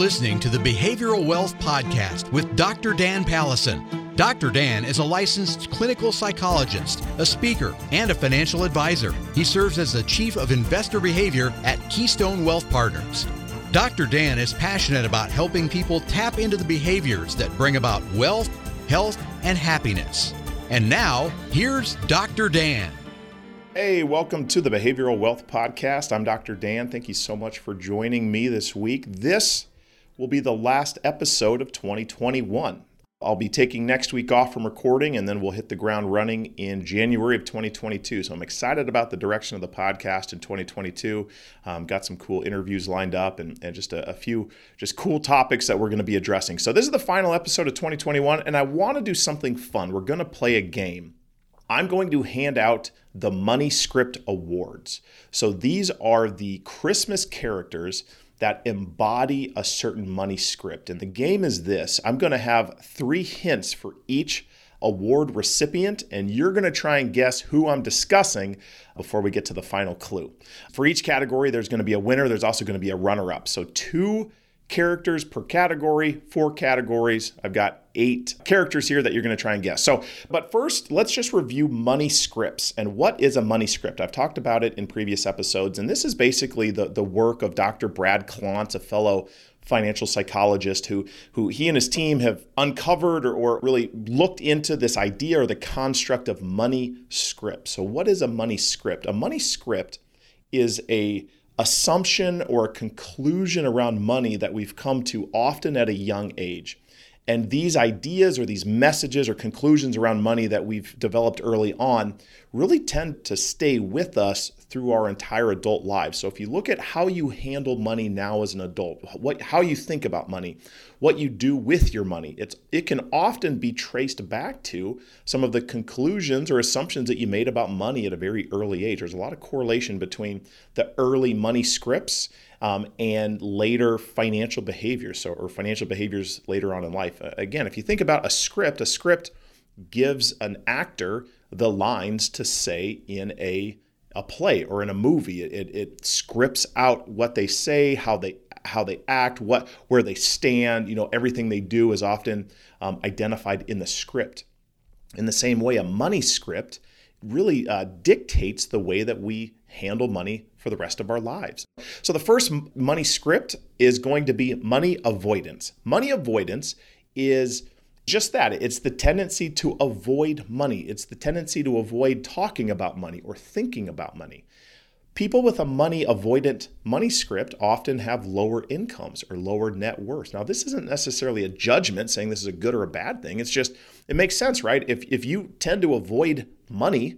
listening to the Behavioral Wealth Podcast with Dr. Dan Pallesen. Dr. Dan is a licensed clinical psychologist, a speaker, and a financial advisor. He serves as the Chief of Investor Behavior at Keystone Wealth Partners. Dr. Dan is passionate about helping people tap into the behaviors that bring about wealth, health, and happiness. And now, here's Dr. Dan. Hey, welcome to the Behavioral Wealth Podcast. I'm Dr. Dan. Thank you so much for joining me this week. This will be the last episode of 2021. I'll be taking next week off from recording and then we'll hit the ground running in January of 2022. So I'm excited about the direction of the podcast in 2022. Um, got some cool interviews lined up and, and just a, a few just cool topics that we're going to be addressing. So this is the final episode of 2021 and I want to do something fun. We're going to play a game. I'm going to hand out the Money Script Awards. So these are the Christmas characters that embody a certain money script. And the game is this I'm going to have three hints for each award recipient, and you're going to try and guess who I'm discussing before we get to the final clue. For each category, there's going to be a winner, there's also going to be a runner up. So, two characters per category, four categories. I've got eight characters here that you're going to try and guess. So, but first, let's just review money scripts and what is a money script. I've talked about it in previous episodes, and this is basically the, the work of Dr. Brad Klontz, a fellow financial psychologist who who he and his team have uncovered or, or really looked into this idea or the construct of money script. So what is a money script? A money script is a assumption or a conclusion around money that we've come to often at a young age. And these ideas or these messages or conclusions around money that we've developed early on really tend to stay with us through our entire adult lives. So if you look at how you handle money now as an adult, what how you think about money, what you do with your money, it's it can often be traced back to some of the conclusions or assumptions that you made about money at a very early age. There's a lot of correlation between the early money scripts um, and later financial behaviors, so or financial behaviors later on in life. Uh, again, if you think about a script, a script gives an actor the lines to say in a a play or in a movie. It, it, it scripts out what they say, how they how they act, what where they stand. You know, everything they do is often um, identified in the script. In the same way, a money script really uh, dictates the way that we handle money for the rest of our lives. So the first money script is going to be money avoidance. Money avoidance is just that it's the tendency to avoid money, it's the tendency to avoid talking about money or thinking about money. People with a money avoidant money script often have lower incomes or lower net worth. Now, this isn't necessarily a judgment saying this is a good or a bad thing. It's just, it makes sense, right? If, if you tend to avoid money,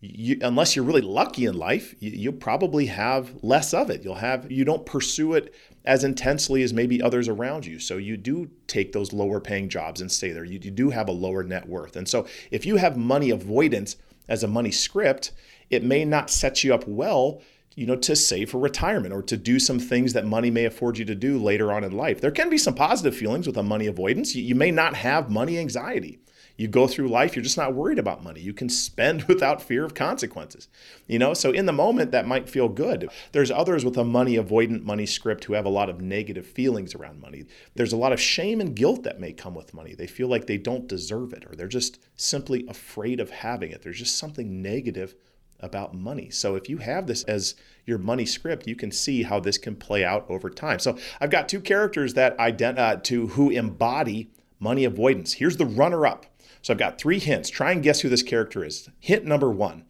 you, unless you're really lucky in life, you, will probably have less of it. You'll have you don't pursue it as intensely as maybe others around you. So you do take those lower paying jobs and stay there. You, you do have a lower net worth. And so if you have money avoidance as a money script, it may not set you up well you know to save for retirement or to do some things that money may afford you to do later on in life there can be some positive feelings with a money avoidance you, you may not have money anxiety you go through life, you're just not worried about money. You can spend without fear of consequences. You know, so in the moment that might feel good. There's others with a money avoidant money script who have a lot of negative feelings around money. There's a lot of shame and guilt that may come with money. They feel like they don't deserve it or they're just simply afraid of having it. There's just something negative about money. So if you have this as your money script, you can see how this can play out over time. So I've got two characters that ident- uh, to who embody money avoidance. Here's the runner up. So I've got three hints. Try and guess who this character is. Hint number one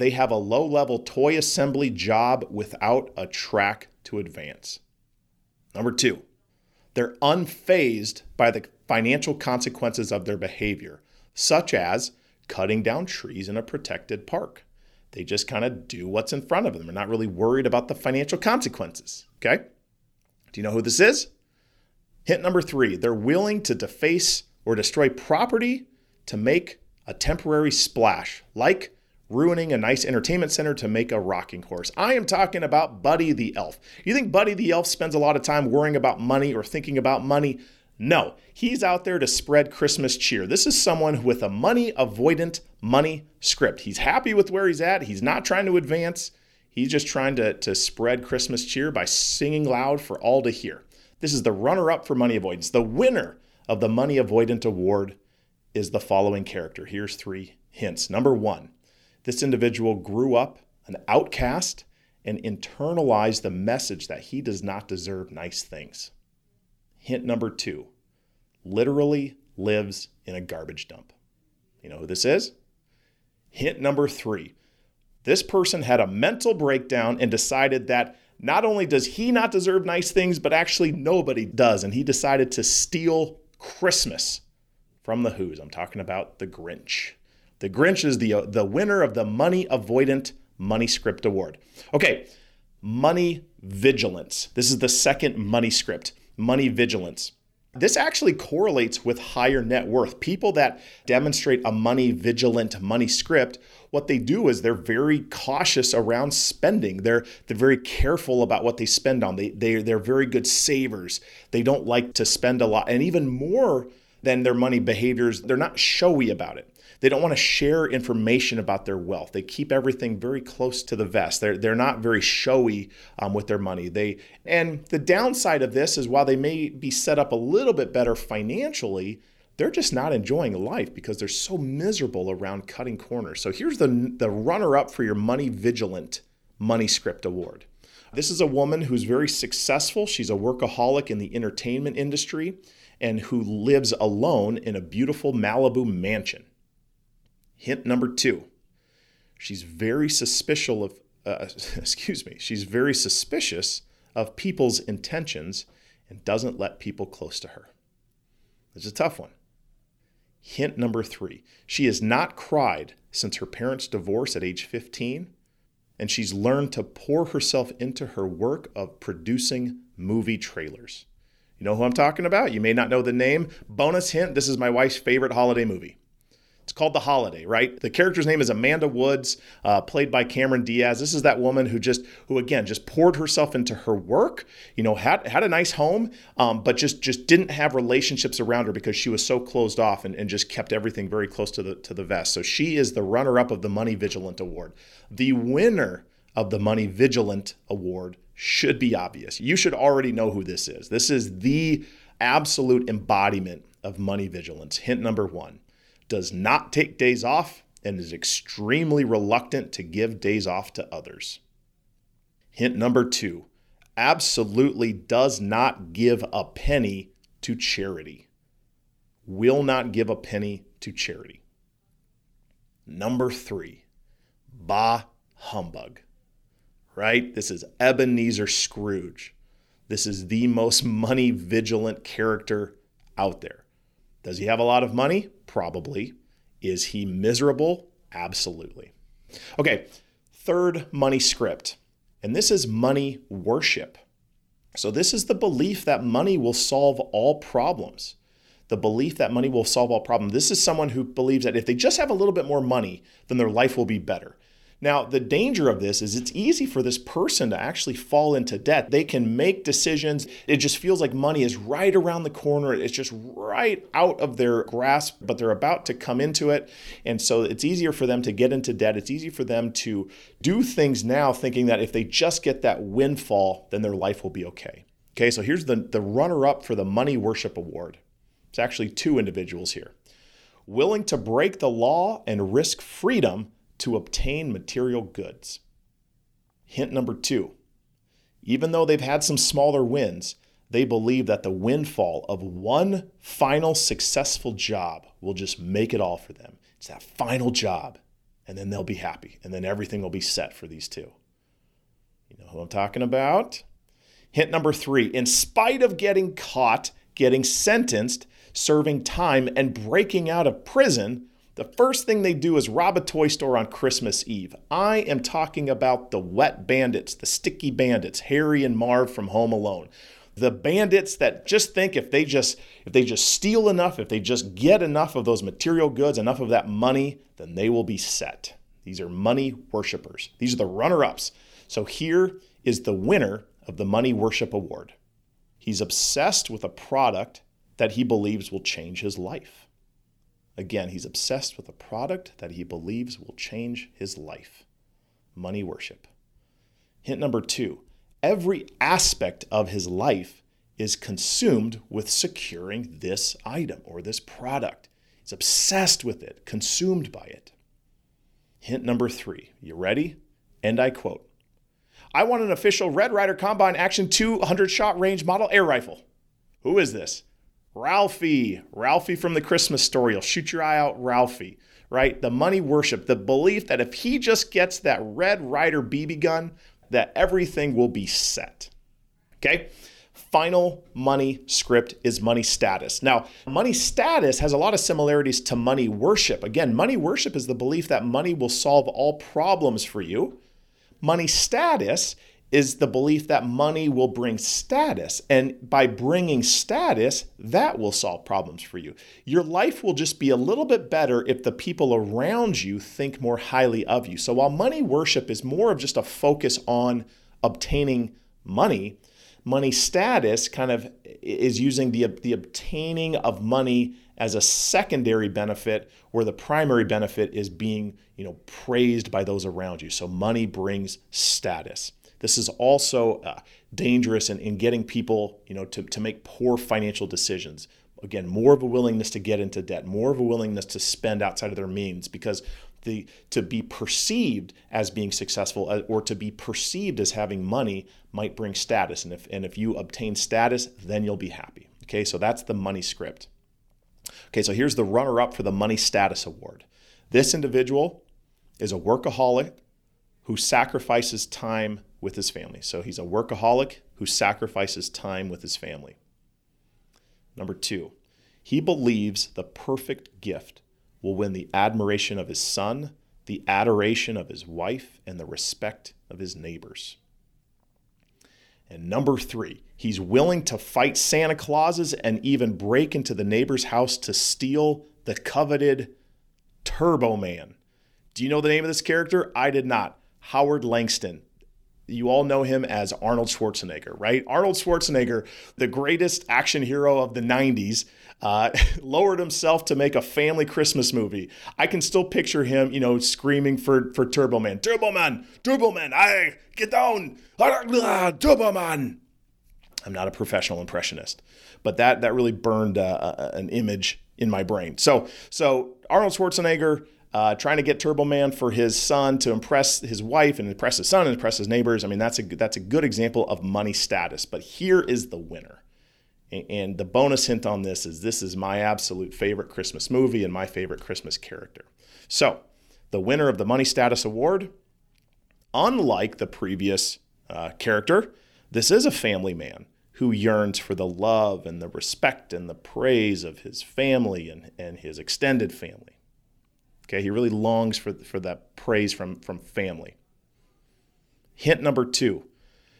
they have a low level toy assembly job without a track to advance. Number two, they're unfazed by the financial consequences of their behavior, such as cutting down trees in a protected park. They just kind of do what's in front of them. They're not really worried about the financial consequences. Okay? Do you know who this is? Hint number three, they're willing to deface or destroy property to make a temporary splash, like ruining a nice entertainment center to make a rocking horse. I am talking about Buddy the Elf. You think Buddy the Elf spends a lot of time worrying about money or thinking about money? No, he's out there to spread Christmas cheer. This is someone with a money avoidant money script. He's happy with where he's at, he's not trying to advance. He's just trying to, to spread Christmas cheer by singing loud for all to hear. This is the runner up for money avoidance. The winner of the money avoidant award is the following character. Here's three hints. Number one, this individual grew up an outcast and internalized the message that he does not deserve nice things. Hint number two, literally lives in a garbage dump. You know who this is? Hint number three, this person had a mental breakdown and decided that not only does he not deserve nice things, but actually nobody does. And he decided to steal Christmas from the Who's. I'm talking about the Grinch. The Grinch is the, uh, the winner of the Money Avoidant Money Script Award. Okay, money vigilance. This is the second money script, money vigilance. This actually correlates with higher net worth. People that demonstrate a money vigilant money script, what they do is they're very cautious around spending. They're they're very careful about what they spend on. They they they're very good savers. They don't like to spend a lot. And even more than their money behaviors, they're not showy about it. They don't want to share information about their wealth. They keep everything very close to the vest. They're, they're not very showy um, with their money. They and the downside of this is while they may be set up a little bit better financially, they're just not enjoying life because they're so miserable around cutting corners. So here's the the runner up for your money vigilant money script award. This is a woman who's very successful. She's a workaholic in the entertainment industry and who lives alone in a beautiful Malibu mansion. Hint number two she's very suspicious of, uh, excuse me, she's very suspicious of people's intentions and doesn't let people close to her. It's a tough one. Hint number three she has not cried since her parents' divorce at age 15, and she's learned to pour herself into her work of producing movie trailers. You know who I'm talking about? You may not know the name. Bonus hint this is my wife's favorite holiday movie. It's called The Holiday, right? The character's name is Amanda Woods, uh, played by Cameron Diaz. This is that woman who just, who again, just poured herself into her work. You know, had had a nice home, um, but just just didn't have relationships around her because she was so closed off and, and just kept everything very close to the to the vest. So she is the runner-up of the Money Vigilant Award. The winner of the Money Vigilant Award should be obvious. You should already know who this is. This is the absolute embodiment of money vigilance. Hint number one does not take days off, and is extremely reluctant to give days off to others. Hint number two absolutely does not give a penny to charity. Will not give a penny to charity. Number three, bah humbug, right? This is Ebenezer Scrooge. This is the most money vigilant character out there. Does he have a lot of money? Probably. Is he miserable? Absolutely. Okay, third money script, and this is money worship. So, this is the belief that money will solve all problems. The belief that money will solve all problems. This is someone who believes that if they just have a little bit more money, then their life will be better. Now, the danger of this is it's easy for this person to actually fall into debt. They can make decisions. It just feels like money is right around the corner. It's just right out of their grasp, but they're about to come into it. And so it's easier for them to get into debt. It's easy for them to do things now thinking that if they just get that windfall, then their life will be okay. Okay, so here's the, the runner up for the Money Worship Award. It's actually two individuals here. Willing to break the law and risk freedom to obtain material goods. Hint number two even though they've had some smaller wins, they believe that the windfall of one final successful job will just make it all for them. It's that final job, and then they'll be happy, and then everything will be set for these two. You know who I'm talking about? Hint number three in spite of getting caught, getting sentenced, serving time, and breaking out of prison, the first thing they do is rob a toy store on Christmas Eve. I am talking about the wet bandits, the sticky bandits, Harry and Marv from Home Alone. The bandits that just think if they just if they just steal enough, if they just get enough of those material goods, enough of that money, then they will be set. These are money worshipers. These are the runner-ups. So here is the winner of the Money Worship Award. He's obsessed with a product that he believes will change his life. Again, he's obsessed with a product that he believes will change his life money worship. Hint number two every aspect of his life is consumed with securing this item or this product. He's obsessed with it, consumed by it. Hint number three. You ready? And I quote I want an official Red Ryder Carbine Action 200 shot range model air rifle. Who is this? Ralphie. Ralphie from the Christmas story. You'll shoot your eye out, Ralphie, right? The money worship, the belief that if he just gets that Red Ryder BB gun, that everything will be set. Okay? Final money script is money status. Now, money status has a lot of similarities to money worship. Again, money worship is the belief that money will solve all problems for you. Money status is the belief that money will bring status. And by bringing status, that will solve problems for you. Your life will just be a little bit better if the people around you think more highly of you. So while money worship is more of just a focus on obtaining money, money status kind of is using the, the obtaining of money as a secondary benefit where the primary benefit is being you know praised by those around you so money brings status this is also uh, dangerous in, in getting people, you know, to, to make poor financial decisions. Again, more of a willingness to get into debt, more of a willingness to spend outside of their means because the to be perceived as being successful uh, or to be perceived as having money might bring status. And if and if you obtain status, then you'll be happy. Okay, so that's the money script. Okay, so here's the runner up for the Money Status Award. This individual is a workaholic who sacrifices time with his family. So he's a workaholic who sacrifices time with his family. Number two, he believes the perfect gift will win the admiration of his son, the adoration of his wife, and the respect of his neighbors. And number three, he's willing to fight Santa Clauses and even break into the neighbor's house to steal the coveted Turbo Man. Do you know the name of this character? I did not. Howard Langston you all know him as Arnold Schwarzenegger, right? Arnold Schwarzenegger, the greatest action hero of the 90s, uh, lowered himself to make a family Christmas movie. I can still picture him, you know, screaming for, for Turbo Man, Turbo Man, Turbo Man, I get down, Turbo Man. I'm not a professional impressionist, but that that really burned uh, uh an image in my brain. So so Arnold Schwarzenegger uh, trying to get Turbo Man for his son to impress his wife and impress his son and impress his neighbors. I mean, that's a that's a good example of money status. But here is the winner. And the bonus hint on this is this is my absolute favorite Christmas movie and my favorite Christmas character. So, the winner of the Money Status Award, unlike the previous uh, character, this is a family man who yearns for the love and the respect and the praise of his family and, and his extended family. Okay, he really longs for, for that praise from, from family. Hint number two,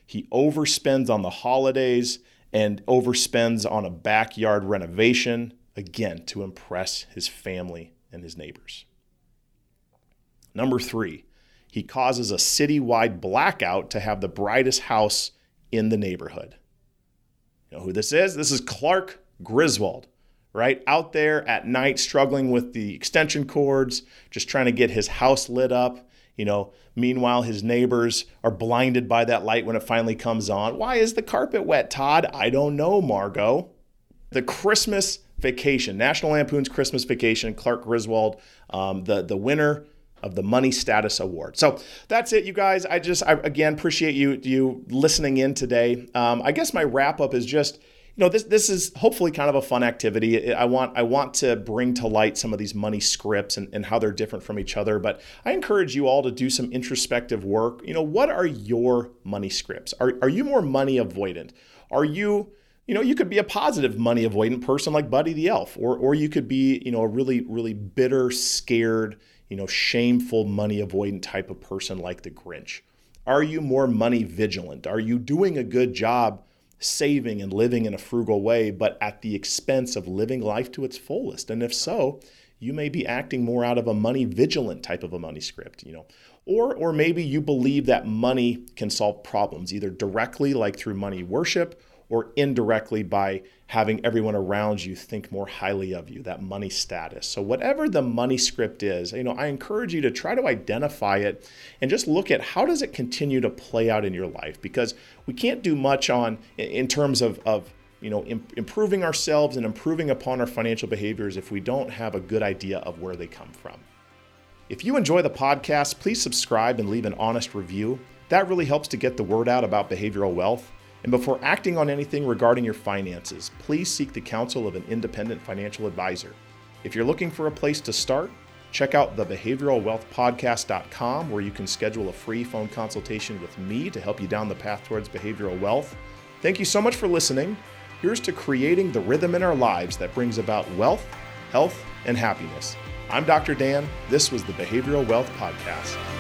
he overspends on the holidays and overspends on a backyard renovation, again, to impress his family and his neighbors. Number three, he causes a citywide blackout to have the brightest house in the neighborhood. You know who this is? This is Clark Griswold right? Out there at night struggling with the extension cords, just trying to get his house lit up. You know, meanwhile, his neighbors are blinded by that light when it finally comes on. Why is the carpet wet, Todd? I don't know, Margo. The Christmas Vacation, National Lampoon's Christmas Vacation, Clark Griswold, um, the, the winner of the Money Status Award. So that's it, you guys. I just, I, again, appreciate you you listening in today. Um, I guess my wrap up is just, you know this this is hopefully kind of a fun activity. I want I want to bring to light some of these money scripts and, and how they're different from each other. But I encourage you all to do some introspective work. You know, what are your money scripts? Are are you more money avoidant? Are you you know, you could be a positive money avoidant person like Buddy the Elf, or or you could be, you know, a really, really bitter, scared, you know, shameful money avoidant type of person like the Grinch. Are you more money vigilant? Are you doing a good job saving and living in a frugal way, but at the expense of living life to its fullest? And if so, you may be acting more out of a money vigilant type of a money script, you know. Or or maybe you believe that money can solve problems either directly like through money worship or indirectly by having everyone around you think more highly of you, that money status. So, whatever the money script is, you know, I encourage you to try to identify it and just look at how does it continue to play out in your life because we can't do much on in terms of, of you know, improving ourselves and improving upon our financial behaviors if we don't have a good idea of where they come from. If you enjoy the podcast, please subscribe and leave an honest review. That really helps to get the word out about behavioral wealth. And before acting on anything regarding your finances, please seek the counsel of an independent financial advisor. If you're looking for a place to start, check out the behavioralwealthpodcast.com where you can schedule a free phone consultation with me to help you down the path towards behavioral wealth. Thank you so much for listening. Here's to creating the rhythm in our lives that brings about wealth, health, and happiness. I'm Dr. Dan. This was the Behavioral Wealth Podcast.